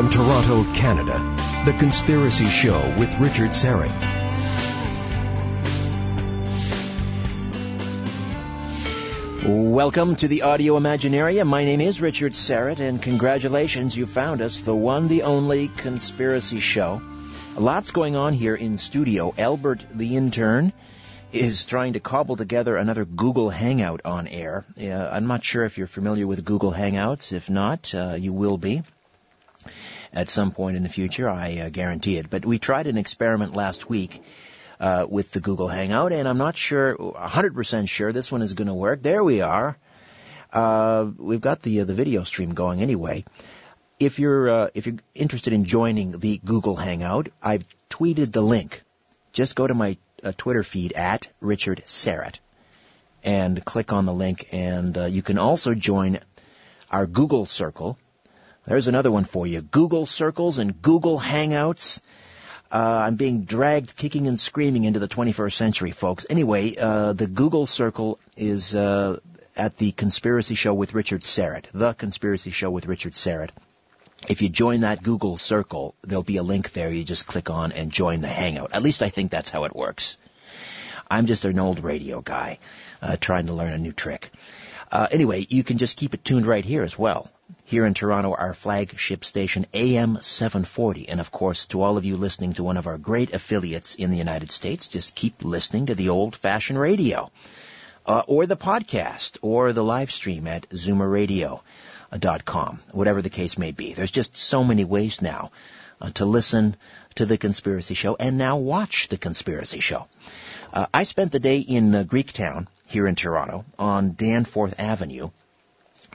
From Toronto, Canada, The Conspiracy Show with Richard Syrett. Welcome to the Audio Imaginaria. My name is Richard Syrett, and congratulations, you found us, the one, the only Conspiracy Show. Lots going on here in studio. Albert, the intern, is trying to cobble together another Google Hangout on air. Uh, I'm not sure if you're familiar with Google Hangouts. If not, uh, you will be at some point in the future. I uh, guarantee it. But we tried an experiment last week uh, with the Google Hangout, and I'm not sure, 100% sure this one is going to work. There we are. Uh, we've got the uh, the video stream going anyway. If you're uh, if you're interested in joining the Google Hangout, I've tweeted the link. Just go to my uh, Twitter feed at Richard Syrett and click on the link, and uh, you can also join our Google Circle there's another one for you. Google Circles and Google Hangouts. Uh, I'm being dragged kicking and screaming into the 21st century, folks. Anyway, uh, the Google Circle is uh, at the Conspiracy Show with Richard Syrett. The Conspiracy Show with Richard Syrett. If you join that Google Circle, there'll be a link there. You just click on and join the Hangout. At least I think that's how it works. I'm just an old radio guy uh, trying to learn a new trick. Uh, anyway, you can just keep it tuned right here as well. Here in Toronto, our flagship station, AM 740. And of course, to all of you listening to one of our great affiliates in the United States, just keep listening to the old fashioned radio. Uh, or the podcast, or the live stream at zoomerradio.com, whatever the case may be. There's just so many ways now uh, to listen to The Conspiracy Show and now watch The Conspiracy Show. Uh, I spent the day in uh, Greektown here in Toronto on Danforth Avenue,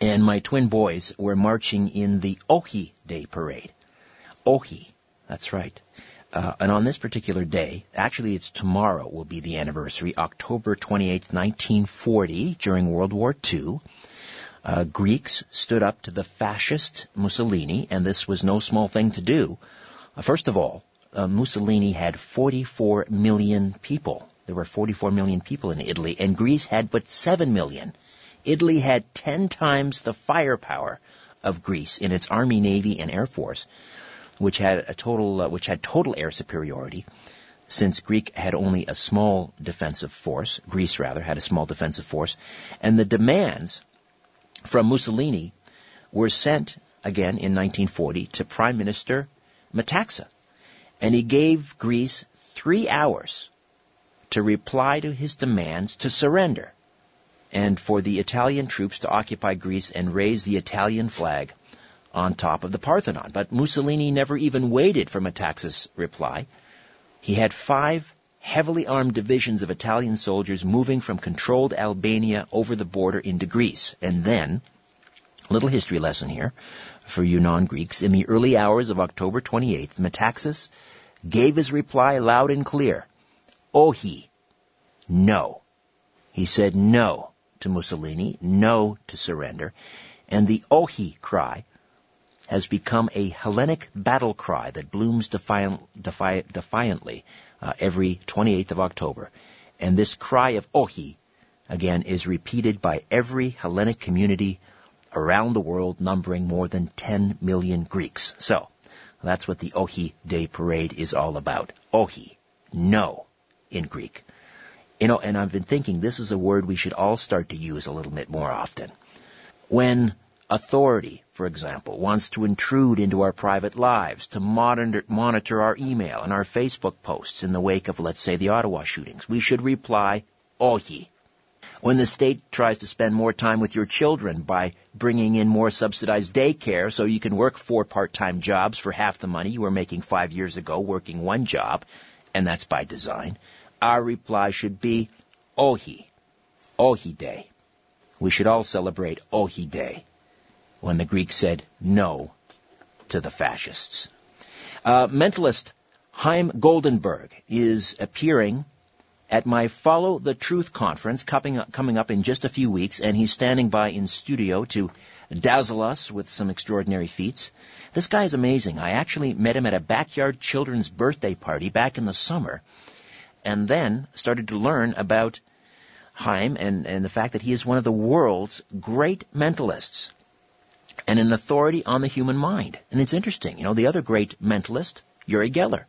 and my twin boys were marching in the Ohi Day Parade. Ohi, that's right. Uh, and on this particular day, actually it's tomorrow will be the anniversary, October 28, 1940, during World War II. Uh, Greeks stood up to the fascist Mussolini, and this was no small thing to do. Uh, first of all, uh, Mussolini had 44 million people there were 44 million people in Italy, and Greece had but 7 million. Italy had 10 times the firepower of Greece in its army, navy, and air force, which had a total, uh, which had total air superiority. Since Greek had only a small defensive force, Greece rather had a small defensive force, and the demands from Mussolini were sent again in 1940 to Prime Minister Metaxa, and he gave Greece three hours to reply to his demands to surrender and for the Italian troops to occupy Greece and raise the Italian flag on top of the Parthenon. But Mussolini never even waited for Metaxas' reply. He had five heavily armed divisions of Italian soldiers moving from controlled Albania over the border into Greece. And then, little history lesson here for you non-Greeks. In the early hours of October 28th, Metaxas gave his reply loud and clear. Ohi. No. He said no to Mussolini, no to surrender, and the Ohi cry has become a Hellenic battle cry that blooms defiant, defiant, defiantly uh, every 28th of October. And this cry of Ohi, again, is repeated by every Hellenic community around the world, numbering more than 10 million Greeks. So, that's what the Ohi Day Parade is all about. Ohi. No in Greek. You know, and I've been thinking this is a word we should all start to use a little bit more often. When authority, for example, wants to intrude into our private lives, to monitor, our email and our Facebook posts in the wake of, let's say, the Ottawa shootings, we should reply, ohi. When the state tries to spend more time with your children by bringing in more subsidized daycare so you can work four part-time jobs for half the money you were making five years ago working one job, and that's by design, our reply should be Ohi, Ohi Day. We should all celebrate Ohi Day, when the Greeks said no to the fascists. Uh, mentalist Chaim Goldenberg is appearing at my Follow the Truth conference coming up, coming up in just a few weeks, and he's standing by in studio to dazzle us with some extraordinary feats. This guy is amazing. I actually met him at a backyard children's birthday party back in the summer, and then started to learn about Chaim and, and the fact that he is one of the world's great mentalists. and an authority on the human mind. And it's interesting, you know, the other great mentalist, Uri Geller,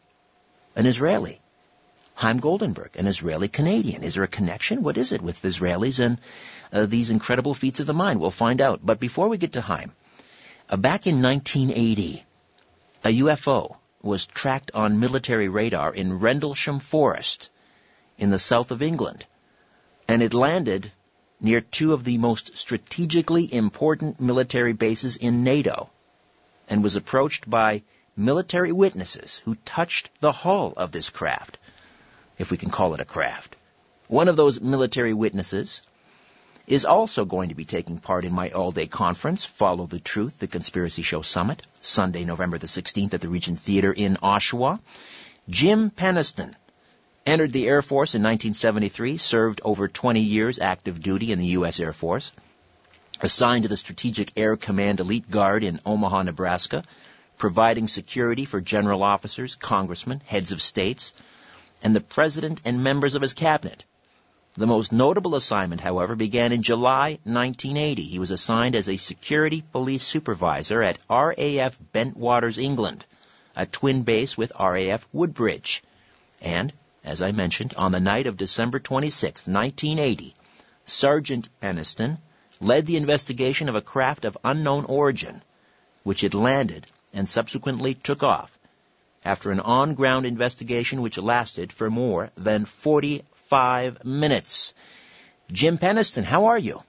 an Israeli. Chaim Goldenberg, an Israeli Canadian. Is there a connection? What is it with Israelis and uh, these incredible feats of the mind? We'll find out. But before we get to Chaim, uh, back in 1980, a UFO was tracked on military radar in Rendlesham Forest in the south of England. And it landed near two of the most strategically important military bases in NATO and was approached by military witnesses who touched the hull of this craft, if we can call it a craft. One of those military witnesses is also going to be taking part in my all-day conference, Follow the Truth, the Conspiracy Show Summit, Sunday, November the 16th at the Regent Theater in Oshawa. Jim Penniston entered the Air Force in 1973, served over 20 years active duty in the U.S. Air Force, assigned to the Strategic Air Command Elite Guard in Omaha, Nebraska, providing security for general officers, congressmen, heads of states, and the president and members of his cabinet. The most notable assignment, however, began in July 1980. He was assigned as a security police supervisor at RAF Bentwaters, England, a twin base with RAF Woodbridge. And, as I mentioned, on the night of December 26, 1980, Sergeant Penniston led the investigation of a craft of unknown origin, which had landed and subsequently took off after an on-ground investigation which lasted for more than 40 five minutes. Jim Penniston, how are you?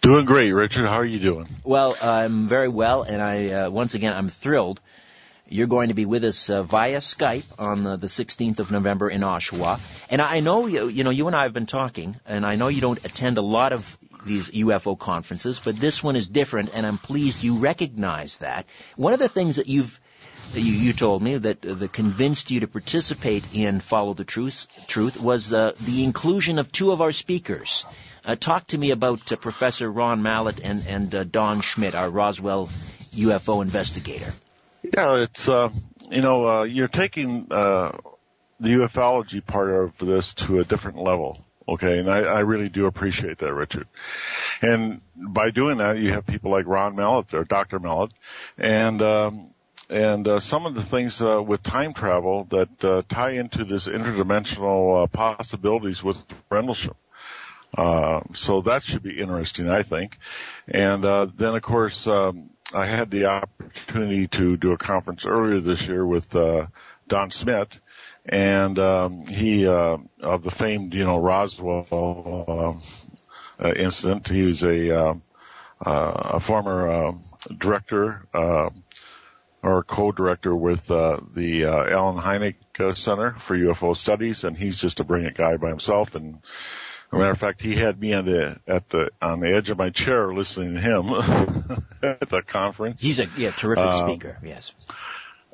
Doing great, Richard. How are you doing? Well, I'm very well, and I uh, once again I'm thrilled. You're going to be with us uh, via Skype on the, the 16th of November in Oshawa, and I know you. You know, you and I have been talking, and I know you don't attend a lot of these UFO conferences, but this one is different, and I'm pleased you recognize that. One of the things that you've you, you told me that uh, that convinced you to participate in Follow the Truth, truth was uh, the inclusion of two of our speakers. Uh, talk to me about uh, Professor Ron Mallett and, and uh, Don Schmitt, our Roswell UFO investigator. Yeah, it's, uh, you know, you're taking the ufology part of this to a different level. Okay, and I, I really do appreciate that, Richard. And by doing that, you have people like Ron Mallett or Dr. Mallett, and um, and uh, some of the things uh, with time travel that uh, tie into this interdimensional uh, possibilities with Rendlesham. Uh, so that should be interesting, I think. And uh, then, of course, um, I had the opportunity to do a conference earlier this year with Don Schmitt, and um, he of the famed, you know, Roswell incident. He was a a former director or co-director with uh, the uh, Allen Hynek uh, Center for UFO Studies, and he's just a brilliant guy by himself. And as a matter of fact, he had me on the at the on the edge of my chair listening to him at the conference. He's a yeah terrific um, speaker. Yes.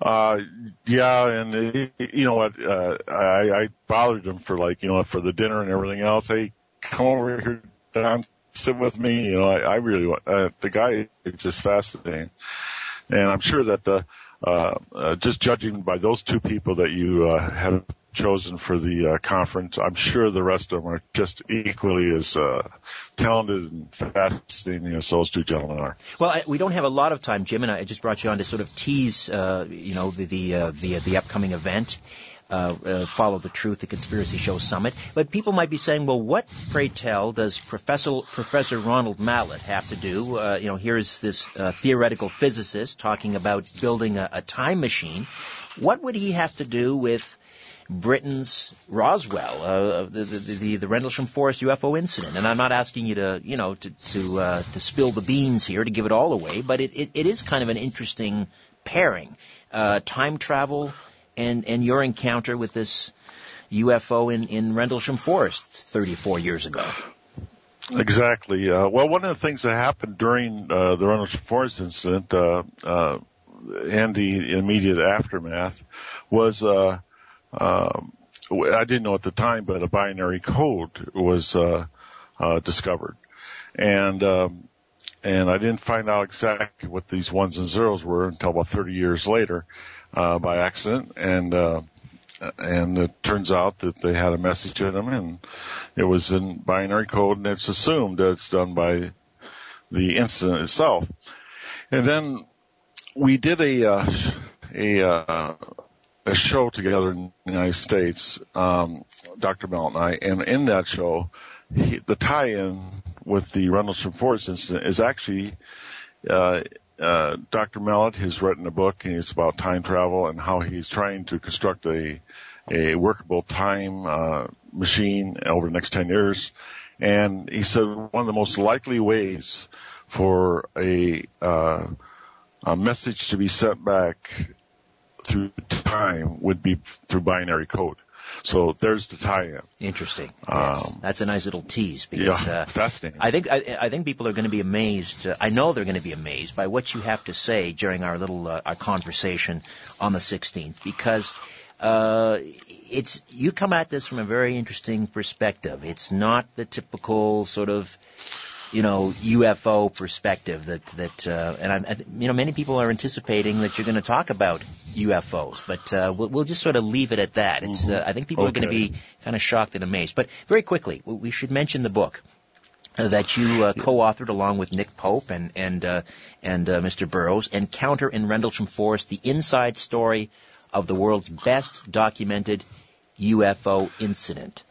Uh, yeah, and uh, you know what? Uh, I, I bothered him for like you know for the dinner and everything else. Hey, come over here, Don, sit with me. You know, I, I really want uh, the guy is just fascinating. And I'm sure that the, uh, uh, just judging by those two people that you uh, have chosen for the uh, conference, I'm sure the rest of them are just equally as uh, talented and fascinating as those two gentlemen are. Well, I, we don't have a lot of time, Jim, and I just brought you on to sort of tease, uh, you know, the the uh, the, the upcoming event uh, uh, follow the truth, the conspiracy show summit. But people might be saying, well, what, pray tell, does Professor Professor Ronald Mallett have to do? Uh, you know, here's this uh, theoretical physicist talking about building a, a time machine. What would he have to do with Britain's Roswell, uh, the, the, the, the Rendlesham Forest UFO incident. And I'm not asking you to, you know, to, to, uh, to spill the beans here, to give it all away, but it, it, it is kind of an interesting pairing. Uh, time travel, and and your encounter with this UFO in in Rendlesham Forest 34 years ago. Exactly. Uh, well, one of the things that happened during uh, the Rendlesham Forest incident uh, uh and the immediate aftermath was uh, um, I didn't know at the time, but a binary code was uh, discovered, and um, and I didn't find out exactly what these ones and zeros were until about 30 years later uh, by accident, and uh, and it turns out that they had a message in them, and it was in binary code, and it's assumed that it's done by the incident itself. And then we did a uh, a uh, a show together in the United States, um, Dr. Mel and I, and in that show, he, the tie-in with the Rendlesham Forest incident is actually uh, uh, Dr. Mallett has written a book and it's about time travel and how he's trying to construct a a workable time uh, machine over the next 10 years. And he said one of the most likely ways for a, uh, a message to be sent back through time would be through binary code. So there's the tie-in. Interesting. Yes. Um, That's a nice little tease because yeah, uh, fascinating. I think I, I, think people are going to be amazed. Uh, I know they're going to be amazed by what you have to say during our little uh, our conversation on the 16th because uh, it's you come at this from a very interesting perspective. It's not the typical sort of you know UFO perspective that that uh, and I'm, you know many people are anticipating that you're going to talk about UFOs, but uh, we'll, we'll just sort of leave it at that. It's uh, I think people okay. are going to be kind of shocked and amazed. But very quickly, we should mention the book. Uh, that you uh, co-authored along with Nick Pope and and uh, and uh, Mr. Burroughs, Encounter in Rendlesham Forest: The Inside Story of the world's best documented UFO incident.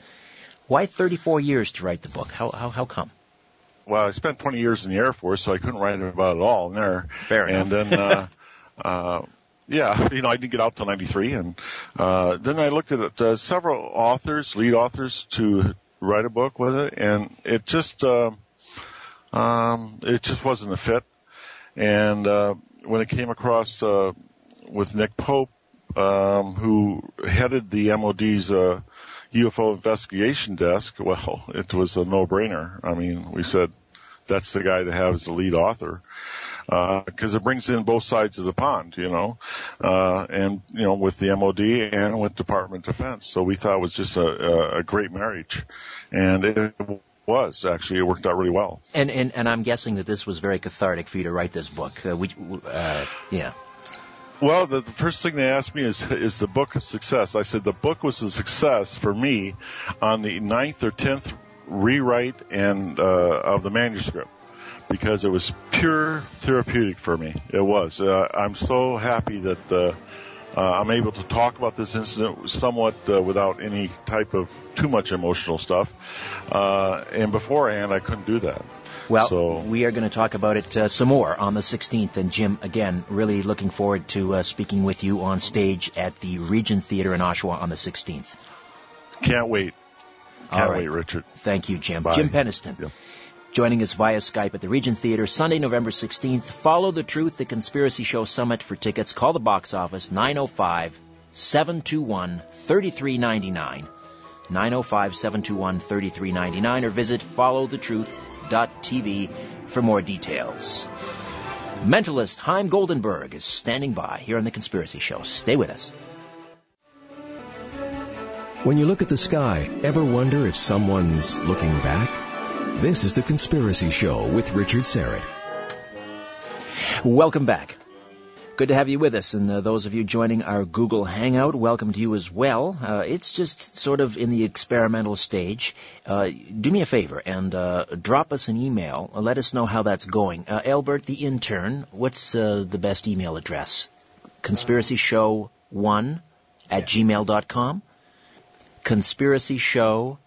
Why 34 years to write the book? How, how, how come? Well, I spent 20 years in the Air Force, so I couldn't write about it all in there. Fair enough. And then, uh, uh, yeah, you know, I didn't get out till 93 and, uh, then I looked at uh, several authors, lead authors to write a book with it and it just, uh, um, it just wasn't a fit. And, uh, when it came across, uh, with Nick Pope, um, who headed the MOD's uh, UFO investigation desk, well, it was a no-brainer. I mean, we said that's the guy to have as the lead author because uh, it brings in both sides of the pond, you know, uh, and you know with the MOD and with Department of Defense. So we thought it was just a, a great marriage, and it was actually it worked out really well. And and and I'm guessing that this was very cathartic for you to write this book. Uh, we, uh, yeah. Well, the, the, first thing they asked me is, is the book a success? I said the book was a success for me on the ninth or tenth rewrite and uh, of the manuscript because it was pure therapeutic for me. It was. Uh, I'm so happy that uh, uh, I'm able to talk about this incident somewhat uh, without any type of too much emotional stuff. Uh, and beforehand, I couldn't do that. Well, so, we are going to talk about it uh, some more on the 16th. And Jim, again, really looking forward to uh, speaking with you on stage at the Regent Theater in Oshawa on the 16th. Can't wait. Can't wait, Richard. Thank you, Jim. Bye. Jim Penniston. Yep. Joining us via Skype at the Regent Theater Sunday, November 16th. Follow the Truth, the Conspiracy Show Summit for tickets. Call the box office 905 721 3399. 905 721 3399 or visit followthetruth.com TV for more details. Mentalist Haim Goldenberg is standing by here on The Conspiracy Show. Stay with us. When you look at the sky, ever wonder if someone's looking back? This is The Conspiracy Show with Richard Syrett. Welcome back. Good to have you with us, and uh, those of you joining our Google Hangout, welcome to you as well. Uh, it's just sort of in the experimental stage. Uh, do me a favor and uh, drop us an email. let us know how that's going. Uh, Albert, the intern, what's uh, the best email address? Conspiracyshow1 at yeah. gmail.com. Conspiracy Show,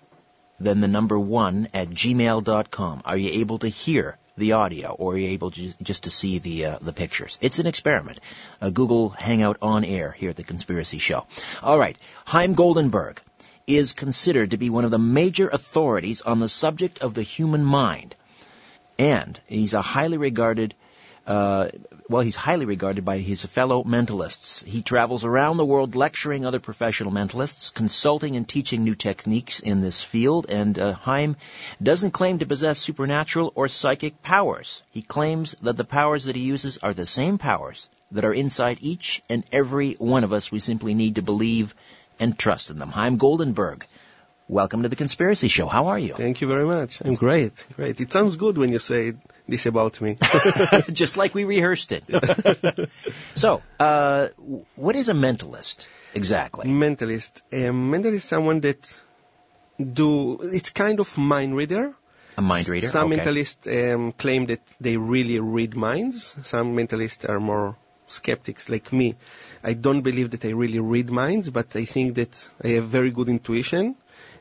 then the number one at gmail.com. Are you able to hear the audio, or are you're able to, just to see the uh, the pictures. It's an experiment. A Google Hangout on air here at the Conspiracy Show. All right, Haim Goldenberg is considered to be one of the major authorities on the subject of the human mind, and he's a highly regarded uh, well, he's highly regarded by his fellow mentalists. He travels around the world lecturing other professional mentalists, consulting and teaching new techniques in this field, and uh, Chaim doesn't claim to possess supernatural or psychic powers. He claims that the powers that he uses are the same powers that are inside each and every one of us. We simply need to believe and trust in them. Haim Goldenberg. Welcome to the Conspiracy Show. How are you? Thank you very much. I'm great. Great. It sounds good when you say this about me. Just like we rehearsed it. so, uh, what is a mentalist exactly? Mentalist. A mentalist is someone that do, it's kind of mind reader, A mind reader. Some okay. mentalists um, claim that they really read minds. Some mentalists are more skeptics, like me. I don't believe that I really read minds, but I think that I have very good intuition.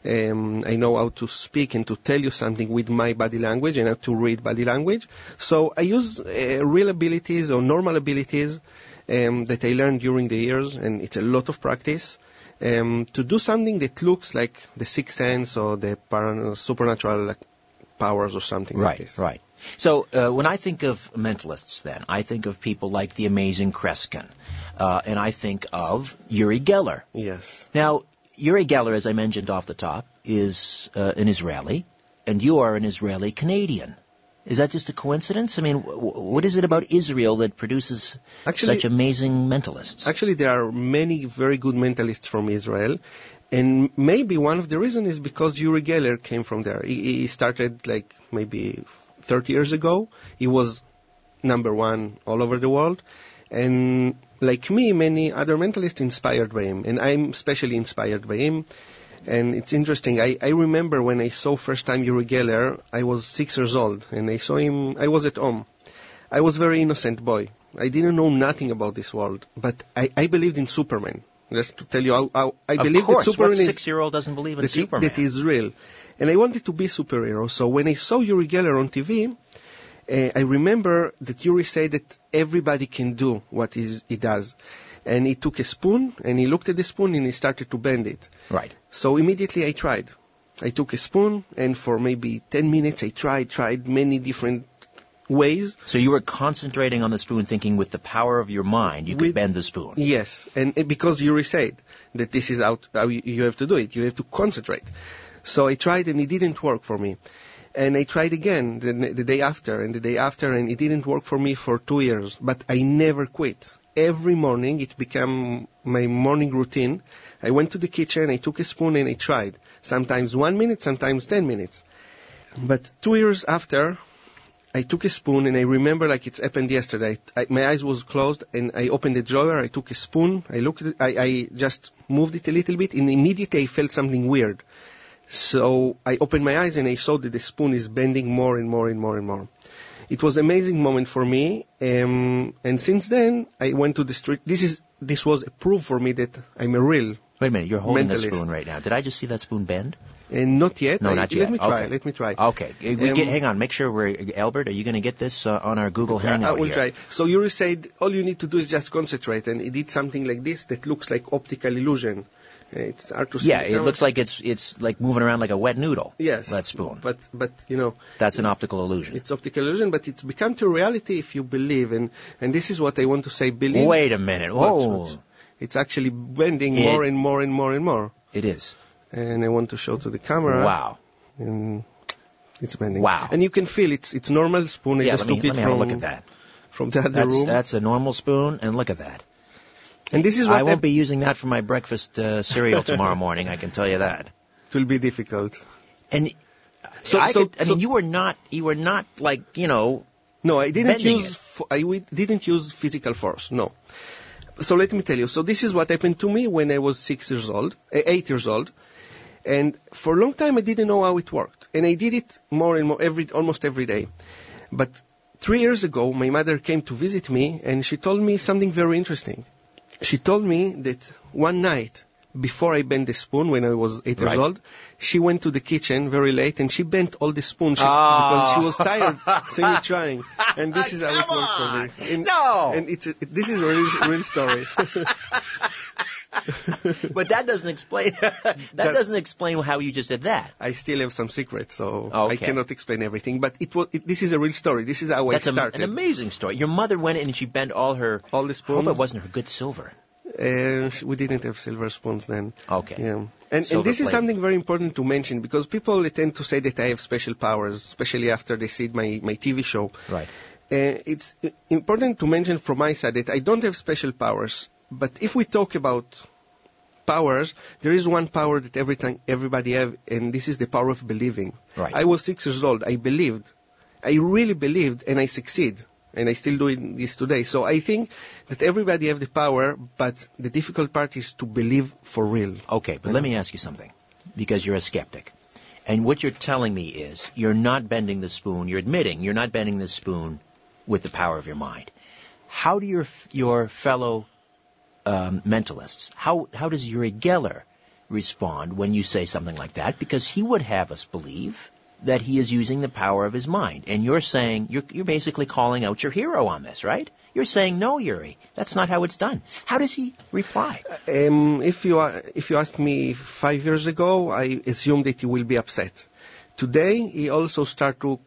Um, I know how to speak and to tell you something with my body language and how to read body language. So I use uh, real abilities or normal abilities um, that I learned during the years, and it's a lot of practice. Um, to do something that looks like the sixth sense or the paran- supernatural like, powers or something like Right, this. right. So uh, when I think of mentalists, then I think of people like the amazing Kreskin, uh, and I think of Uri Geller. Yes. Now, Uri Geller, as I mentioned off the top, is uh, an Israeli, and you are an Israeli Canadian. Is that just a coincidence? I mean, w- what is it about Israel that produces Actually- such amazing mentalists? Actually, there are many very good mentalists from Israel, and maybe one of the reasons is because Uri Geller came from there. He, he started like maybe 30 years ago. He was number one all over the world, and like me, many other mentalists inspired by him, and I'm especially inspired by him. And it's interesting. I, I remember when I saw first time Uri Geller, I was six years old, and I saw him. I was at home. I was very innocent boy. I didn't know nothing about this world, but I, I believed in Superman. Just to tell you how, how I of believe course, that Superman what six-year-old doesn't believe in that, Superman? that is real. And I wanted to be a superhero. So when I saw Uri Geller on TV, uh, I remember that Uri said that everybody can do what he does. And he took a spoon and he looked at the spoon and he started to bend it. right. So immediately I tried. I took a spoon and for maybe 10 minutes I tried, tried many different ways. So you were concentrating on the spoon, thinking with the power of your mind, you could With- bend the spoon. Yes, and and because Uri said that this is how, how you have to do it. You have to concentrate. So I tried and it didn't work for me. And I tried again the, the day after and the day after and it didn't work for me for two years. But I never quit. Every morning it became my morning routine. I went to the kitchen, I took a spoon and I tried. Sometimes one minute, sometimes ten minutes. But two years after, I took a spoon and I remember like it's happened yesterday. I, my eyes was closed and I opened the drawer. I took a spoon. I looked at. I, I just moved it a little bit and immediately I felt something weird. So I opened my eyes and I saw that the spoon is bending more and more and more and more. It was an amazing moment for me. Um, and since then, I went to the street. This is this was a proof for me that I'm a real Wait a minute, you're holding Mentalist. a spoon right now. Did I just see that spoon bend? and not yet. No, I- not Let me try. Okay. Let me try. Okay, we Um, get, hang on. Make sure we're Albert. Are you going to get this uh, on our Google I Hangout will here? try. So Uri said all you need to do is just concentrate, and he did something like this that looks like optical illusion. It's hard to see. Yeah, it looks like it's it's like moving around like a wet noodle. yes, that spoon. But but you know, That's an optical illusion. it's optical illusion, but it's become to reality if you believe, and and this is what I want to say. Believe. Wait a minute. Whoa. Oh. It's actually bending It- more and more and more and more. it is. And I want to show to the camera. Wow. And it's bending. Wow. And you can feel it's it's normal spoon. I Yeah, just let me, took let it me have a look at that. from the other That's room. that's a normal spoon, and look at that. And this is what I won't be using that for my breakfast uh, cereal tomorrow morning. I can tell you that. it will be difficult. And So- I, so- could, I so- mean, you were not you were not like you know. No, I didn't use. it. I didn't use physical force. No. So let me tell you. So this is what happened to me when I was six years old, uh, eight years old, and for a long time I didn't know how it worked, and I did it more and more every, almost every day. But three years ago, my mother came to visit me, and she told me something very interesting. She told me that one night before I bent the spoon when I was eight years old, she went to the kitchen very late and she bent all the spoons she, Oh. because she was tired seeing trying. And this is how it worked for me. And, No. And it's a, this is a real, real story. But that doesn't explain. that, That- doesn't explain how you just did that. I still have some secrets, so I cannot explain everything. But it was, it, this is a real story. This is how That's I started. an amazing story. Your mother went in and she bent all her. all the I hope spoons. it wasn't her good silver. Uh, we didn't have silver spoons then. Okay. Yeah. And, and this is something very important to mention because people tend to say that I have special powers, especially after they see my, my TV show. Right. Uh, it's important to mention from my side that I don't have special powers. But if we talk about powers, there is one power that every time everybody have, and this is the power of believing. Right. I was six years old. I believed. I really believed, and I succeed. And I still doing this today. So I think that everybody have the power, but the difficult part is to believe for real. Okay, but let me ask you something, because you're a skeptic, And what you're telling me is you're not bending the spoon. You're admitting you're not bending the spoon with the power of your mind. How do your your fellow um, mentalists? How how does Uri Geller respond when you say something like that? Because he would have us believe that he is using the power of his mind, and you're saying you're you're basically calling out your hero on this, right? You're saying no, Uri. That's not how it's done. How does he reply? Um, if you if you asked me five years ago, I assumed that he will be upset. Today, he also start to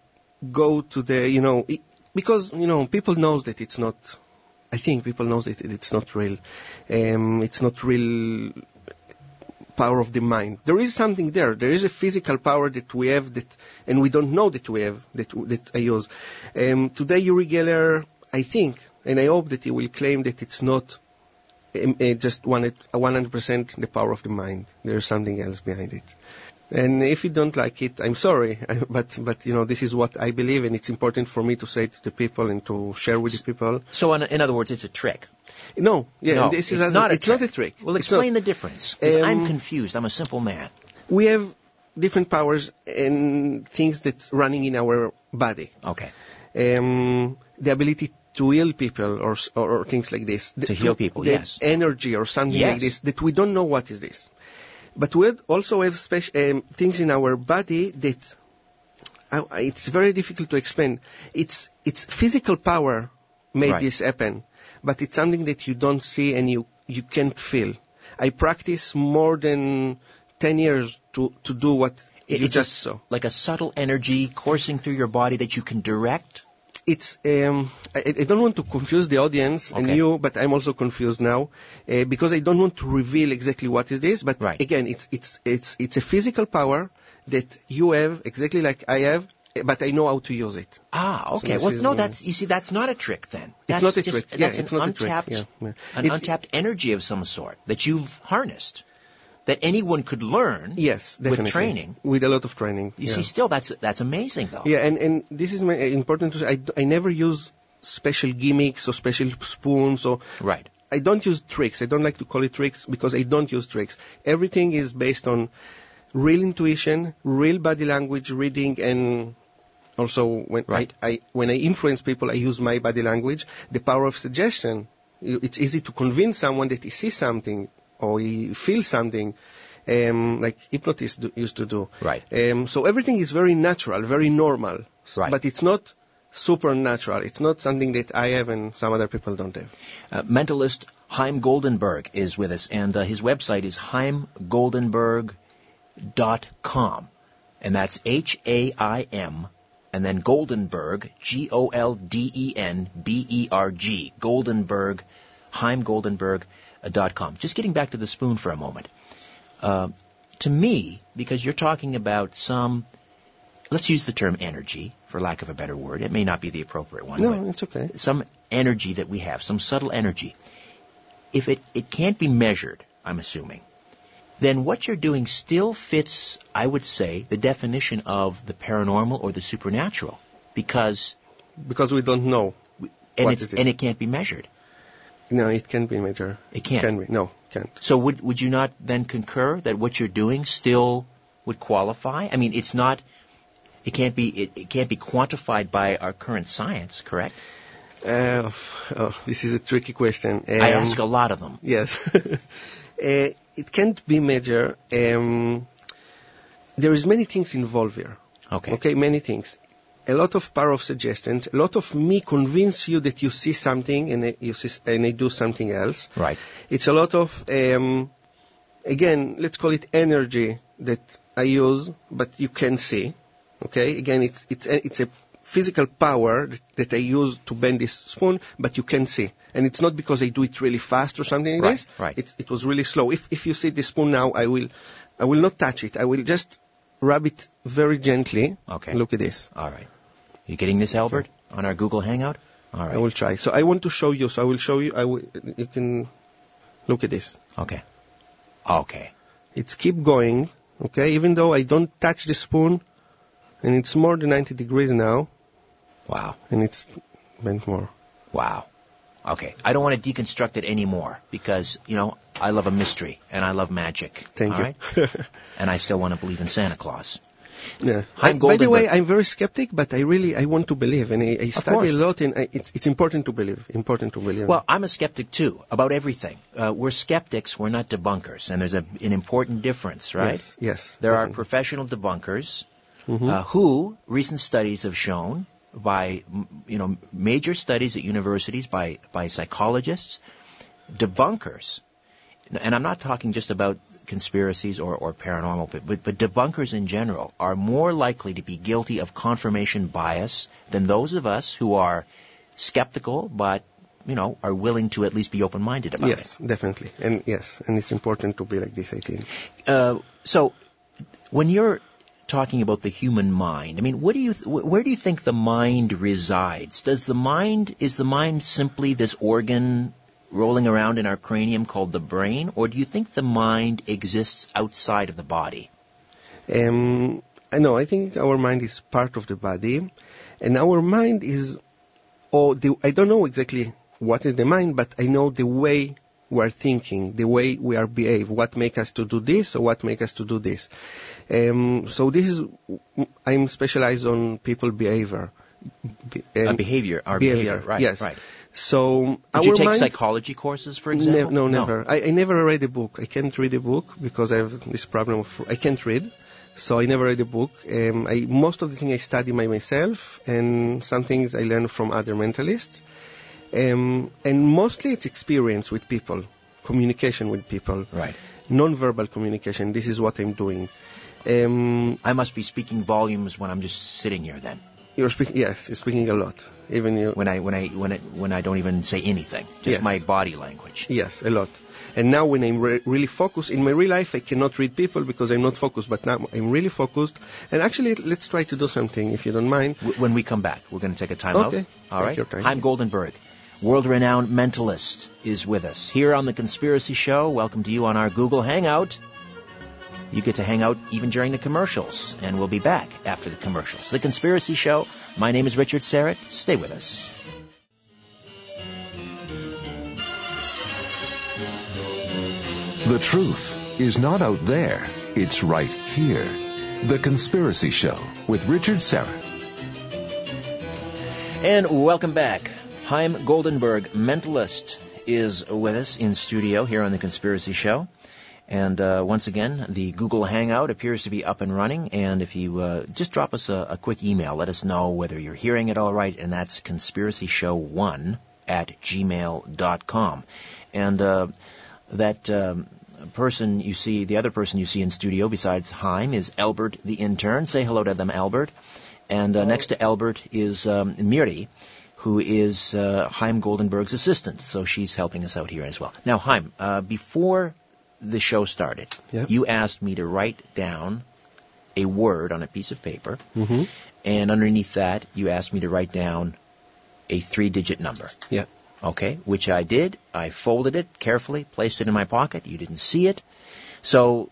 go to the, you know, because you know people knows that it's not. I think people knows that it's not real. Um, it's not real power of the mind. There is something there. There is a physical power that we have that, and we don't know that we have that that I use. Um, today, Uri Geller, I think, and I hope that he will claim that it's not um, uh, just 100% the power of the mind. There is something else behind it. And if you don't like it, I'm sorry, but but you know this is what I believe, and it's important for me to say to the people and to share with the people. So, in, in other words, it's a trick. No, yeah, no, this it's is not a it's trick. not a trick. Well, explain the difference. Um, I'm confused. I'm a simple man. We have different powers and things that running in our body. Okay. Um, the ability to heal people or, or, or things like this. To heal people, the yes. Energy or something Yes. like this that we don't know what is this. But we also have special um, things in our body that uh, it's very difficult to explain. It's it's physical power made Right. this happen, but it's something that you don't see and you you can't feel. I practice more than ten years to to do what It- you just saw. like a subtle energy coursing through your body that you can direct. It's um, I, I don't want to confuse the audience and Okay. you, but I'm also confused now uh, because I don't want to reveal exactly what is this. But Right. again, it's it's it's it's a physical power that you have exactly like I have, eh, but I know how to use it. Ah, okay. this well, no, that's you see, that's not a trick then. It's That's not a just, trick. Yeah, That's it's an not a trick. Yeah. an It's- untapped energy of some sort that you've harnessed, that anyone could learn. Yes, definitely. With training. with a lot of training. You yeah. see, still that's that's amazing though. Yeah, and, and this is my, uh, important to say. I, I never use special gimmicks or special spoons or Right. I don't use tricks. I don't like to call it tricks because I don't use tricks. Everything is based on real intuition, real body language reading, and also when Right. I, I when I influence people, I use my body language. The power of suggestion. It's easy to convince someone that he sees something or he feels something, um, like hypnotists do, used to do. Right. Um, so everything is very natural, very normal. Right. But it's not supernatural. It's not something that I have and some other people don't have. Uh, mentalist Haim Goldenberg is with us, and uh, his website is haimgoldenberg.com. And that's H A I M, and then Goldenberg, G O L D E N B E R G, Goldenberg Haim Goldenberg, HaimGoldenberg.com. Just getting back to the spoon for a moment. Uh, to me, because you're talking about some, let's use the term energy, for lack of a better word. It may not be the appropriate one. No, it's okay. some energy that we have, some subtle energy. If it, it can't be measured, I'm assuming, then what you're doing still fits, I would say, the definition of the paranormal or the supernatural. Because, Because we don't know. and, it is. and it can't be measured. No, it can't be major. It can't. Can be. No, can't. So would, would you not then concur that what you're doing still would qualify? I mean, it's not, it can't be, it, it can't be quantified by our current science, correct? Uh, oh, this is a tricky question. I Um, ask a lot of them. Yes. uh, it can't be measured. Um, there is many things involved here. Okay. Okay, many things. A lot of power of suggestions. A lot of me convince you that you see something and you see, and I do something else. Right. It's a lot of, um, again, let's call it energy that I use, but you can see. Okay, again, it's it's a, it's a physical power that, that I use to bend this spoon, but you can see, and it's not because I do it really fast or something like Right, this. right. It, it was really slow. If if you see the spoon now, I will, I will not touch it. I will just rub it very gently. Okay. Look at this. All right. You getting this, Albert, on our Google Hangout? All right. I will try. So I want to show you. So I will show you. I will. You can look at this. Okay. Okay. It's keep going, okay, even though I don't touch the spoon, and it's more than 90 degrees now, Wow. and it's bent more. Wow. Okay. I don't want to deconstruct it anymore because, you know, I love a mystery and I love magic. Thank all you. right? and I still want to believe in Santa Claus. Yeah. I- by the way, I'm very skeptic, but I really I want to believe, and I, I study a lot, and I, it's it's important to believe. Important to believe. Well, I'm a skeptic too about everything. Uh, we're skeptics, we're not debunkers, and there's a, an important difference, right? Yes. Yes. There are definitely. Mm-hmm. professional debunkers uh, who recent studies have shown by you know major studies at universities by by psychologists, debunkers, and I'm not talking just about conspiracies or, or paranormal, but, but, but debunkers in general are more likely to be guilty of confirmation bias than those of us who are skeptical but you know are willing to at least be open-minded about it. Yes, definitely, and yes, and it's important to be like this. I think. Uh, so, when you're talking about the human mind, I mean, what do you, wh- where do you think the mind resides? Does the mind, is the mind simply this organ rolling around in our cranium called the brain, or do you think the mind exists outside of the body? Um, I know. I think our mind is part of the body, and our mind is. Oh, the, I don't know exactly what is the mind, but I know the way we are thinking, the way we are behave, what make us to do this or what make us to do this. Um, so this is. I'm specialized on people behavior. Be- Uh, um, behavior, our behavior, behavior, right? yes. Right. So Did you take mind, psychology courses, for Ne- example? no, never. I, I never read a book. I can't read a book because I have this problem of I can't read. So I never read a book. Um, I, most of the things I study by myself, and some things I learn from other mentalists. Um, and mostly it's experience with people, communication with people, Right. non-verbal communication. This is what I'm doing. Um, I must be speaking volumes when I'm just sitting here then. You're speaking, yes, you're speaking a lot. Even you, When I when I when I when I don't even say anything, just Yes. my body language. Yes, a lot. And now when I'm re- really focused, in my real life I cannot read people because I'm not focused, but now I'm really focused. And actually, let's try to do something, if you don't mind. W- When we come back, we're going to take a time Okay. out. All right. Chaim Goldenberg, world-renowned mentalist, is with us here on the Conspiracy Show. Welcome to you on our Google Hangout. You get to hang out even during the commercials, and we'll be back after the commercials. The Conspiracy Show. My name is Richard Syrett. Stay with us. The truth is not out there, it's right here. The Conspiracy Show with Richard Syrett. And welcome back. Haim Goldenberg, mentalist, is with us in studio here on the Conspiracy Show. And uh, once again, the Google Hangout appears to be up and running. And if you uh, just drop us a, a quick email, let us know whether you're hearing it all right. And that's conspiracyshow1 at gmail.com. And uh, that um, person you see, the other person you see in studio besides Haim is Albert the intern. Say hello to them, Albert. And uh, next to Albert is um, Miri, who is uh, Chaim Goldenberg's assistant. So she's helping us out here as well. Now, Chaim, uh, before the show started, Yeah. you asked me to write down a word on a piece of paper, hmm and underneath that, you asked me to write down a three-digit number. Yeah. Okay, which I did. I folded it carefully, placed it in my pocket. You didn't see it. So,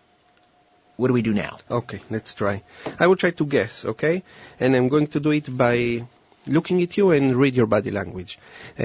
what do we do now? Okay, let's try. I will try to guess, okay? And I'm going to do it by looking at you and read your body language. Uh,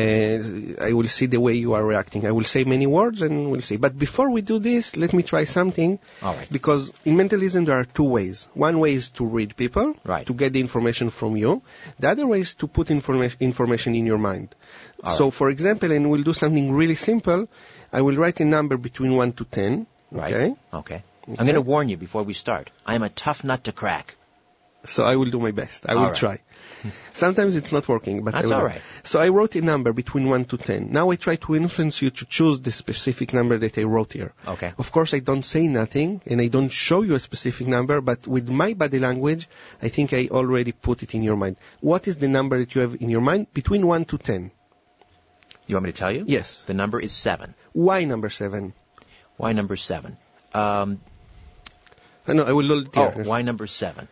I will see the way you are reacting. I will say many words and we'll see. But before we do this, let me try something. All right. Because in mentalism there are two ways. One way is to read people, Right. to get the information from you. The other way is to put informa- information in your mind. All so, right. for example, and we'll do something really simple. I will write a number between 1 to 10. Right? Okay? Okay. I'm going to warn you before we start. I am a tough nut to crack. So I will do my best. I All will right. try. Sometimes it's not working, but That's I all right. So I wrote a number between 1 to 10. Now I try to influence you to choose the specific number that I wrote here. Okay. Of course, I don't say nothing and I don't show you a specific number, but with my body language, I think I already put it in your mind. What is the number that you have in your mind between 1 to 10? You want me to tell you? Yes. The number is seven. Why number 7? Why number seven? Um, I know, I will oh, why number seven?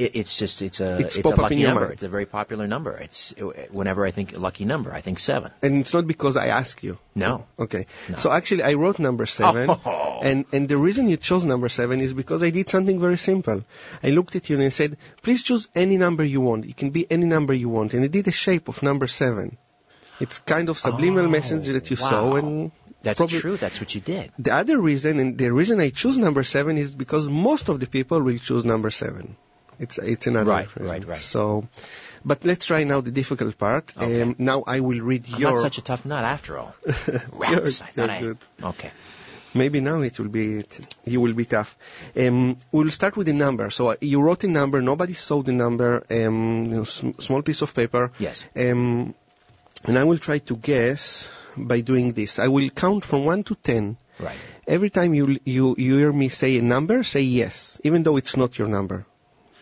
It, it's just it's a It's it's, a lucky number. mind. It's a very popular number. It's whenever I think lucky number, I think seven. And it's not because I ask you. No. Okay. No. So actually, I wrote number seven, Oh. and and the reason you chose number seven is because I did something very simple. I looked at you and I said, please choose any number you want. It can be any number you want, and I did a shape of number seven. It's kind of subliminal Oh, message that you wow. saw, and That's probably- true. That's what you did. The other reason, and the reason I choose number seven is because most of the people will choose number seven. It's it's another. Right, right, right. So, but let's try now the difficult part. Okay. Um, now I will read I'm your. not such a tough nut after all. Rats. I thought I. good. Okay. Maybe now it will be you will be tough. Um, we'll start with the number. So uh, you wrote a number. Nobody saw the number. Um, you know, sm- small piece of paper. Yes. Um, and I will try to guess by doing this. I will count from one to ten. Right. Every time you you you hear me say a number, say yes, even though it's not your number.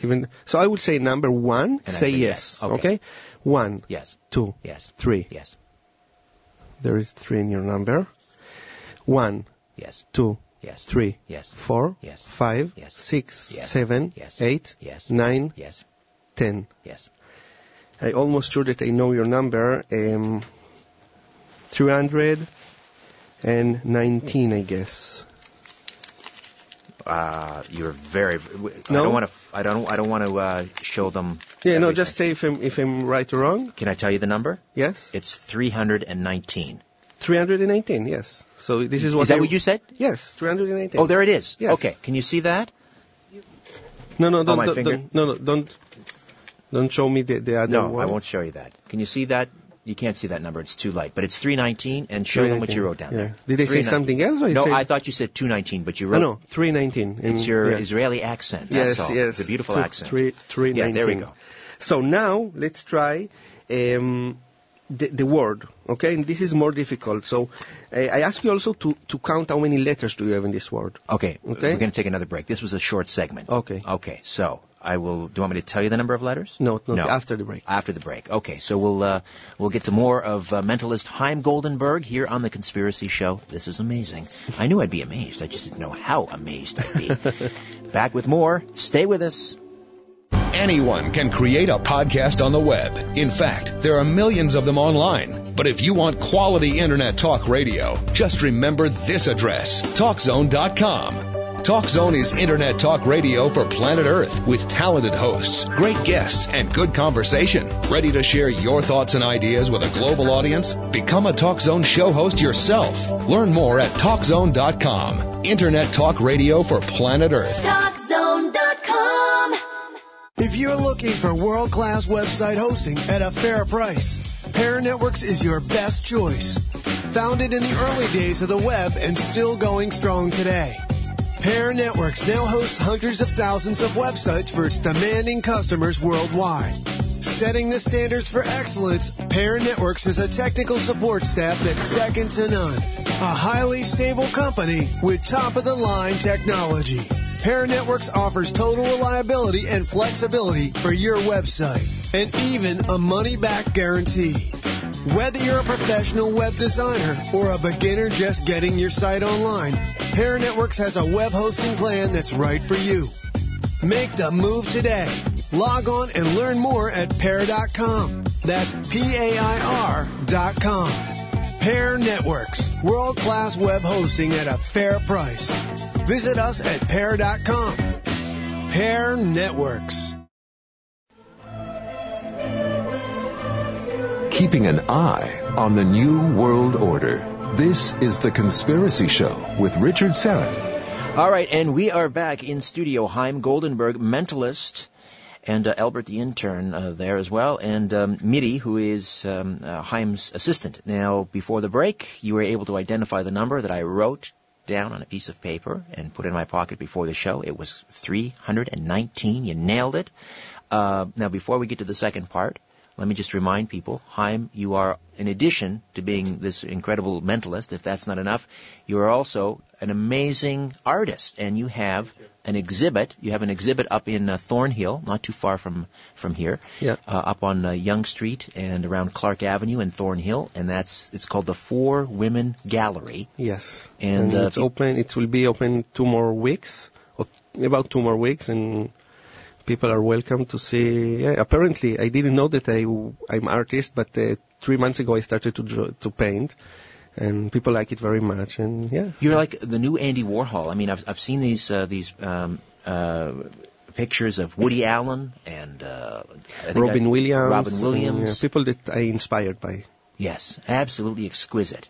Even so, I would say number one. And say, say yes. yes. Okay. One, Yes. two, Yes. three. Yes. There is three in your number. One, Yes. two, Yes. three, Yes. four, Yes. five, Yes. six, Yes. seven, Yes. eight, Yes. nine, Yes. ten. Yes. I almost sure that I know your number. Um, 319, I guess. Uh, you're very. I No? don't want to. I don't. I don't want to uh, show them. Yeah, no, just say if I'm, if I'm right or wrong. Can I tell you the number? Yes? It's 319. 319, yes. So this is what Is that I- what you said? Yes, 319. Oh, there it is. Yes. Okay. Can you see that? No, no, don't, my don't, don't- no, no, don't, don't show me the, the other No, one. I won't show you that. Can you see that? You can't see that number. It's too light. But it's 319, and show them what you wrote down Yeah. there. Did they say something else? Or No, said- I thought you said 219, but you Oh, wrote. no, 319. It's your yeah. Israeli accent. Yes, all. yes. It's a beautiful Two- accent. Three, three Yeah, there we go. So now let's try um, the, the word. Okay, and this is more difficult. So uh, I ask you also to, to count how many letters do you have in this word. Okay, Okay. we're going to take another break. This was a short segment. Okay. Okay, so I will. Do you want me to tell you the number of letters? No, no, No. after the break. After the break. Okay, so we'll uh, we'll get to more of uh, mentalist Haim Goldenberg here on the Conspiracy Show. This is amazing. I knew I'd be amazed. I just didn't know how amazed I'd be. Back with more. Stay with us. Anyone can create a podcast on the web. In fact, there are millions of them online. But if you want quality internet talk radio, just remember this address, TalkZone.com. TalkZone is internet talk radio for planet Earth with talented hosts, great guests, and good conversation. Ready to share your thoughts and ideas with a global audience? Become a TalkZone show host yourself. Learn more at TalkZone.com. Internet talk radio for planet Earth. TalkZone.com. If you're looking for world-class website hosting at a fair price, Pair Networks is your best choice. Founded in the early days of the web and still going strong today. Pair Networks now hosts hundreds of thousands of websites for its demanding customers worldwide. Setting the standards for excellence, Pair Networks has a technical support staff that's second to none. A highly stable company with top-of-the-line technology. Pair Networks offers total reliability and flexibility for your website, and even a money-back guarantee. Whether you're a professional web designer or a beginner just getting your site online, Pair Networks has a web hosting plan that's right for you. Make the move today. Log on and learn more at pair.com. That's P-A-I-R dot com. Pair Networks, world-class web hosting at a fair price. Visit us at pair.com. Pair Networks. Keeping an eye on the New World Order. This is The Conspiracy Show with Richard Syrett. All right, and we are back in studio. Haim Goldenberg, mentalist, and uh, Albert the intern uh, there as well, and um, Miri, who is um, uh, Haim's assistant. Now, before the break, you were able to identify the number that I wrote down on a piece of paper and put in my pocket before the show. It was 319. You nailed it. Uh, now, before we get to the second part, let me just remind people, Haim, you are, in addition to being this incredible mentalist, if that's not enough, you are also an amazing artist, and you have an exhibit. You have an exhibit up in uh, Thornhill, not too far from from here, Yeah. uh, up on uh, Yonge Street and around Clark Avenue in Thornhill, and that's it's called the Four Women Gallery. Yes. And, uh, it's open. It will be open two more weeks, or about two more weeks, and people are welcome to see. Yeah, apparently, I didn't know that I I'm artist, but uh, three months ago I started to draw, to paint, and people like it very much. And yeah, You're like the new Andy Warhol. I mean, I've I've seen these uh, these um, uh, pictures of Woody Allen and uh, Robin I- Williams. Robin and, Williams. yeah, people that I inspired by. Yes, absolutely exquisite.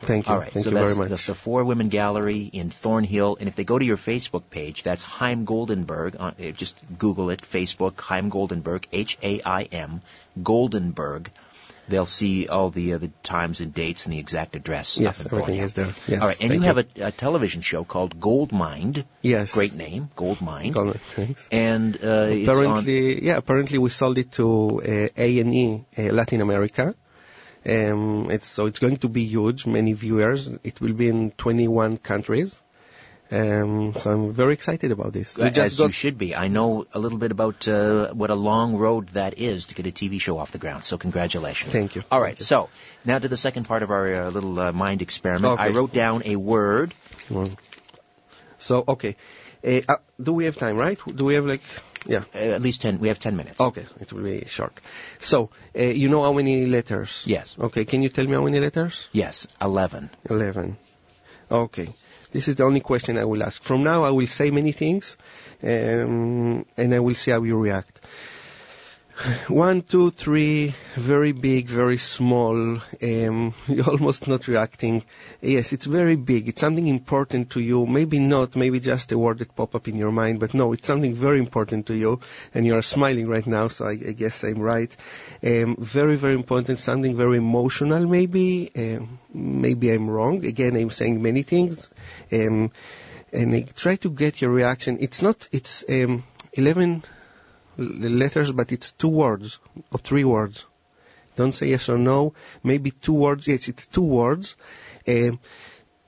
Thank you. All right, Thank so you that's very much. the, the Four Women Gallery in Thornhill, and if they go to your Facebook page, that's Haim Goldenberg. Uh, eh, just Google it, Facebook Haim Goldenberg, H-A-I-M Goldenberg. They'll see all the uh, the times and dates and the exact address. Yes, everything is there. Yes, all right, and thank you have a, a television show called Gold Mind. Yes. Great name, Gold Mind. Gold- Thanks. And uh, it's on. apparently, yeah, apparently we sold it to uh, A and E uh, Latin America. Um, it's so it's going to be huge, many viewers. It will be in 21 countries. Um, so I'm very excited about this. We As you should be. I know a little bit about uh, what a long road that is to get a TV show off the ground. So congratulations. Thank you. All right. So now to the second part of our uh, little uh, mind experiment. Okay. I wrote down a word. So okay, uh, uh, do we have time? Right? Do we have like yeah? Uh, at least ten. We have ten minutes. Okay, it will be short. So uh, you know how many letters? Yes. Okay, can you tell me how many letters? Yes. Eleven. 11. Okay. This is the only question I will ask. From now, I will say many things, um, and I will see how you react. One, two, three, very big, very small, um, you're almost not reacting. Yes, it's very big. It's something important to you. Maybe not, maybe just a word that pop up in your mind, but no, it's something very important to you, and you are smiling right now, so I, I guess I'm right. Um, very, very important, something very emotional maybe. Um, maybe I'm wrong. Again, I'm saying many things. Um, and I try to get your reaction. It's not, it's um, 11 l- letters, but it's two words or three words. Don't say yes or no. Maybe two words. Yes, it's two words. Um,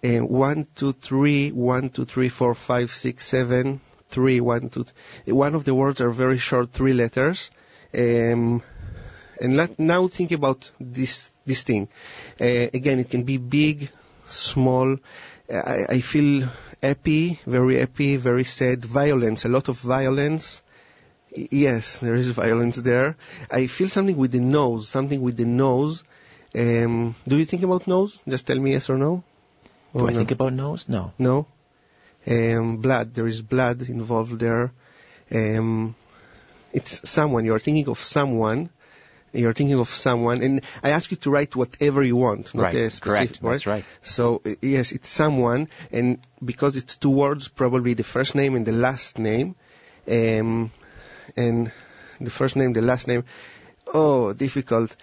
uh, one, two, three, one, two, three, four, five, six, seven, three, one, two. th- One of the words are very short, three letters. Um, and let, now think about this this thing. Uh, again, it can be big, small. I, I feel happy, very happy, very sad. Violence, a lot of violence. Yes, there is violence there. I feel something with the nose, something with the nose. Um, do you think about nose? Just tell me yes or no. Do Or I no? think about nose? No. No. Um, blood. There is blood involved there. Um, it's someone. You are thinking of someone. You're thinking of someone, and I ask you to write whatever you want, not Right. a specific Correct. That's right. So uh, yes, it's someone, and because it's two words, probably the first name and the last name, um, and the first name, the last name. Oh, difficult.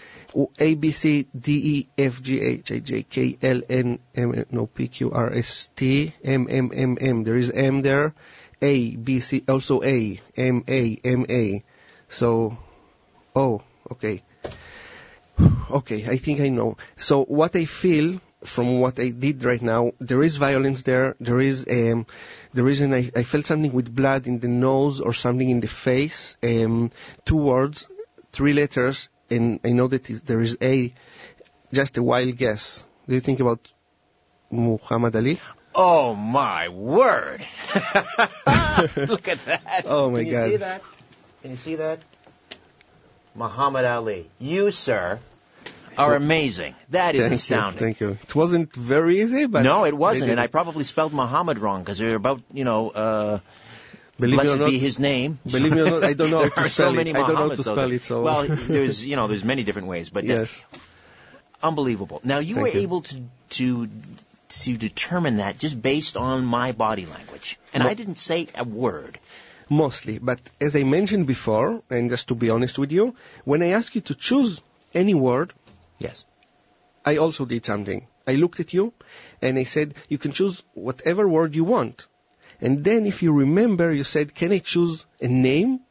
A B C D E F G H I J K L N M no P Q R S T M M M M. There is M there. A B C also A M A M A. So, oh, okay. Okay, I think I know. So what I feel from what I did right now, there is violence there. There is um, the reason I, I felt something with blood in the nose or something in the face. Um, two words, three letters, and I know that there is a. Just a wild guess. Do you think about Muhammad Ali? Oh my word! Look at that. Oh, my Can you God. see that? Can you see that? Muhammad Ali. You, sir, are amazing. That is Thank astounding. you. Thank you. It wasn't very easy, but no, it wasn't, and I probably spelled Muhammad wrong because they're about, you know, uh, believe blessed not, be his name. Believe me or not, I don't know how there to are spell so many it. I don't know how Muhammads, to spell it. So well, there's, you know, there's many different ways, but yes. unbelievable. Now you Thank were you. able to to to determine that just based on my body language, and Mo- I didn't say a word. Mostly. But as I mentioned before, and just to be honest with you, when I ask you to choose any word, Yes. I also did something. I looked at you and I said, you can choose whatever word you want. And then if you remember, you said, can I choose a name?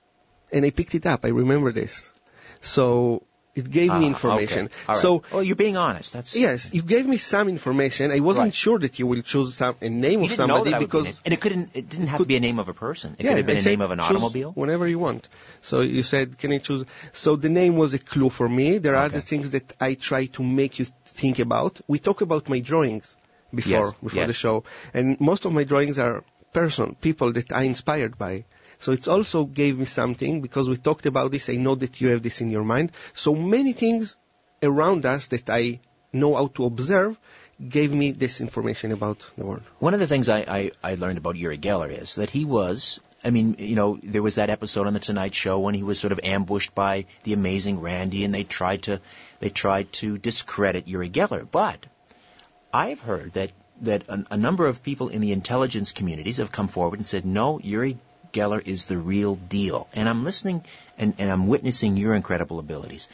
And I picked it up. I remember this. So it gave Ah, me information. okay. Right. So oh, you're being honest. That's yes, you gave me some information. I wasn't Right. sure that you will choose some, a name You of somebody that I would be because it. and it couldn't. It didn't have Could- to be a name of a person. It yeah, could have been I a said name of an automobile. Whenever you want. So you said, can I choose? So the name was a clue for me. There are Okay. other things that I try to make you think about. We talk about my drawings before, Yes, before yes. the show. And most of my drawings are person, people that I inspired by. So it also gave me something because we talked about this. I know that you have this in your mind. So many things around us that I know how to observe gave me this information about the world. One of the things I, I, I learned about Uri Geller is that he was, I mean, you know, there was that episode on the Tonight Show when he was sort of ambushed by the amazing Randi, and they tried to they tried to discredit Uri Geller. But I've heard that that a, a number of people in the intelligence communities have come forward and said, no, Uri Geller is the real deal. And I'm listening and, and I'm witnessing your incredible abilities.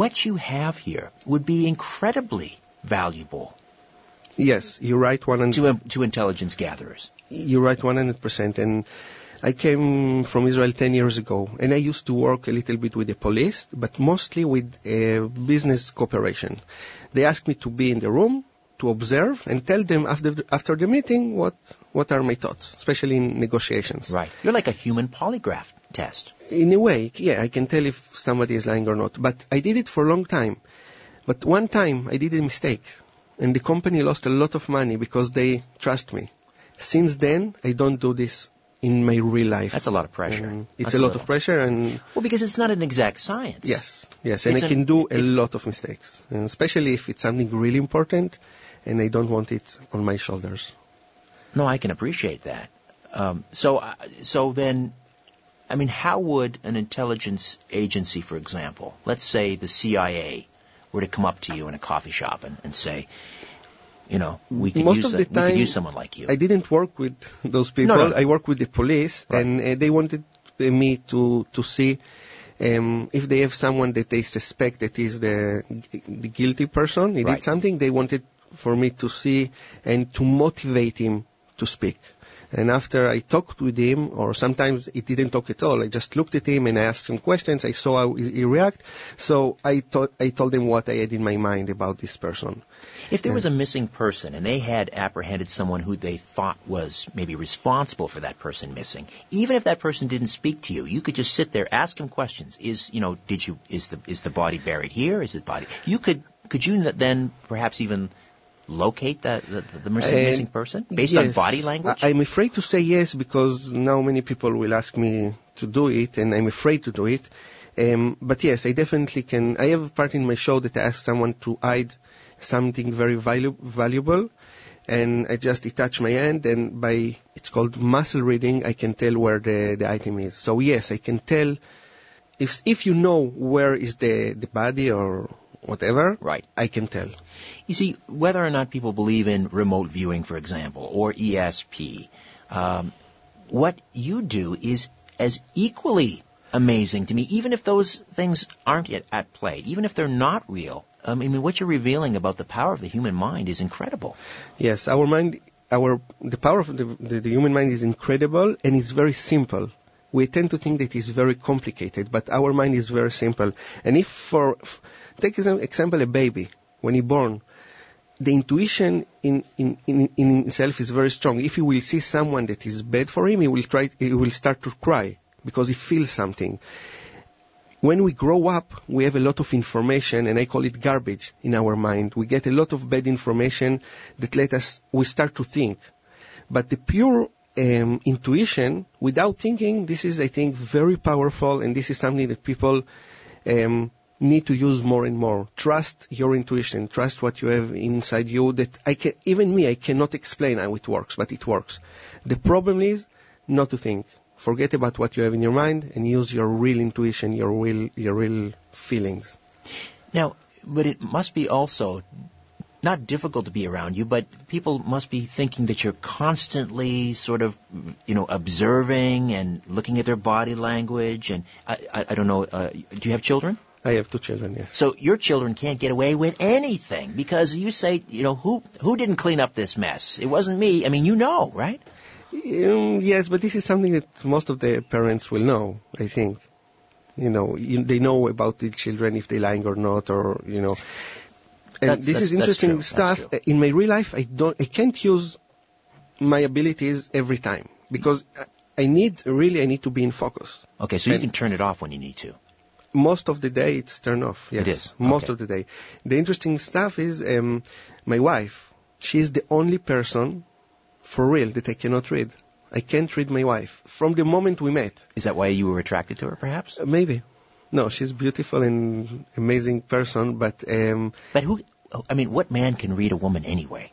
What you have here would be incredibly valuable Yes, you're right, one to, to intelligence gatherers. You're right, 100%. And I came from Israel 10 years ago, and I used to work a little bit with the police, but mostly with uh, business cooperation. They asked me to be in the room to observe and tell them after the, after the meeting what what are my thoughts, especially in negotiations. Right. You're like a human polygraph test. In a way, yeah, I can tell if somebody is lying or not. But I did it for a long time. But one time I did a mistake, and the company lost a lot of money because they trust me. Since then, I don't do this in my real life. That's a lot of pressure. And it's That's a lot little. of pressure, and Well, because it's not an exact science. yes, yes, and It's I an- can do a lot of mistakes, and especially if it's something really important, and I don't want it on my shoulders. No, I can appreciate that. Um, so, uh, so then, I mean, how would an intelligence agency, for example, let's say the CIA, were to come up to you in a coffee shop and, and say, you know, we could Most use of a- the we could time, use someone like you. I didn't work with those people. No, no. I work with the police, Right. and uh, they wanted me to to see um, if they have someone that they suspect that is the the guilty person. He Right. did something. They wanted for me to see and to motivate him to speak. And after I talked with him, or sometimes he didn't talk at all, I just looked at him and I asked him questions. I saw how he he react. So I thought I told him what I had in my mind about this person. If there was a missing person and they had apprehended someone who they thought was maybe responsible for that person missing, even if that person didn't speak to you, you could just sit there, ask him questions. Is you know, did you is the is the body buried here? Is it body? You could could you then perhaps even locate the the, the missing, person based on body language? I'm afraid to say yes because now many people will ask me to do it, and I'm afraid to do it. Um, but yes, I definitely can. I have a part in my show that I ask someone to hide something very valu- valuable, and I just detach my hand, and by it's called muscle reading, I can tell where the, the item is. So yes, I can tell if if you know where is the the body or whatever, Right. I can tell. You see, whether or not people believe in remote viewing, for example, or ESP, um, what you do is as equally amazing to me, even if those things aren't yet at play, even if they're not real. Um, I mean, what you're revealing about the power of the human mind is incredible. Yes, our mind, our the power of the, the, the human mind is incredible and it's very simple. We tend to think that it's very complicated, but our mind is very simple. And if for take an example a baby when he born, the intuition in, in, in, in itself is very strong. If he will see someone that is bad for him, he will try, he will start to cry because he feels something. When we grow up, we have a lot of information, and I call it garbage in our mind. We get a lot of bad information that let us, we start to think. But the pure um, intuition, without thinking, this is, I think, very powerful, and this is something that people um, need to use more and more. Trust your intuition. Trust what you have inside you. That I can, even me, I cannot explain how it works, but it works. The problem is not to think. Forget about what you have in your mind and use your real intuition, your real, your real feelings. Now, but it must be also not difficult to be around you, but people must be thinking that you're constantly sort of, you know, observing and looking at their body language. And I, I, I don't know, uh, do you have children? I have two children, yes. So your children can't get away with anything because you say, you know, who who didn't clean up this mess? It wasn't me. I mean, you know, right? Um, yes, but this is something that most of the parents will know, I think. You know, you, they know about the children if they're lying or not, or, you know. And That's- this that's- is interesting stuff. In my real life, I don't, I can't use my abilities every time because I- I need, really, I need to be in focus. Okay, so you can turn it off when you need to. Most of the day it's turned off. Yes, It is? most Okay. of the day. The interesting stuff is um, my wife. She's the only person, for real, that I cannot read. I can't read my wife from the moment we met. Is that why you were attracted to her, perhaps? Uh, maybe. No, she's beautiful and amazing person, but um, But who? I mean, what man can read a woman anyway?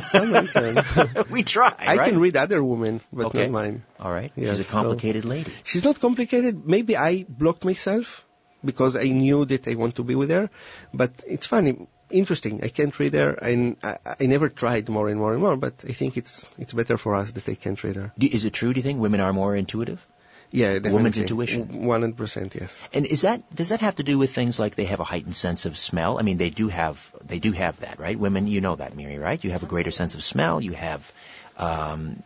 Someone can. we try. I right? can read other women, but Okay. not mine. All right. Yes, She's a so- complicated lady. She's not complicated. Maybe I blocked myself because I knew that I want to be with her. But it's funny. interesting. I can't read her, and I, I never tried more and more and more. But I think it's it's better for us that I can't read her. Do, is it true? Do you think women are more intuitive? Yeah, definitely. Woman's intuition? One hundred percent, yes. And is that does that have to do with things like they have a heightened sense of smell? I mean, they do have they do have that, right? Women, you know that, Miri, right? You have a greater sense of smell. You have. Um,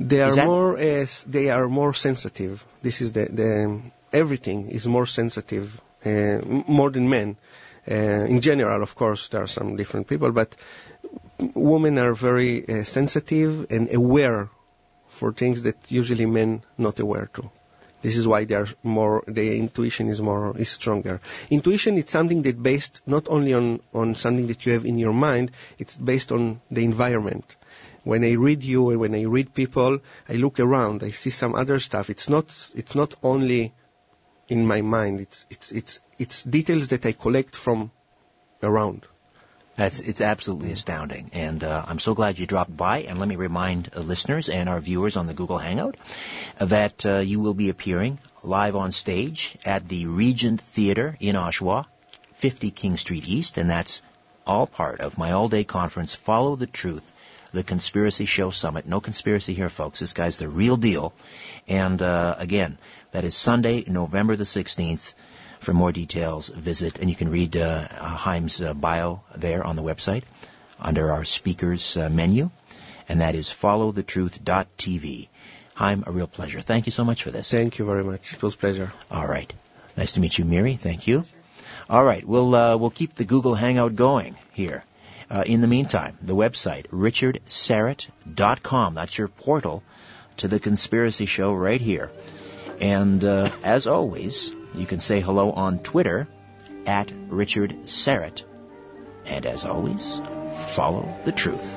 They are that- more as they are more sensitive. This is the the everything is more sensitive, uh, more than men. Uh, in general, of course, there are some different people, but women are very uh, sensitive and aware for things that usually men not aware to. This is why they are more, their intuition is more, is stronger. Intuition is something that based not only on, on something that you have in your mind, it's based on the environment. When I read you and when I read people, I look around, I see some other stuff. It's not, it's not only in my mind, it's, it's, it's, it's details that I collect from around. That's it's absolutely astounding, and uh, I'm so glad you dropped by. And let me remind uh, listeners and our viewers on the Google Hangout that uh, you will be appearing live on stage at the Regent Theater in Oshawa, 50 King Street East, and that's all part of my all-day conference. Follow the truth. The Conspiracy Show Summit. No conspiracy here, folks. This guy's the real deal. And uh, again, that is Sunday, November the 16th. For more details, visit, and you can read uh, uh, Haim's uh, bio there on the website under our speakers uh, menu, and that is followthetruth.tv. Haim, a real pleasure. Thank you so much for this. Thank you very much. It was a pleasure. All right. Nice to meet you, Miri. Thank you. All right. We'll, uh, we'll keep the Google Hangout going here. Uh, in the meantime, the website, richardsyrett.com. That's your portal to the conspiracy show right here. And uh, as always, you can say hello on Twitter at Richard Syrett. And as always, follow the truth.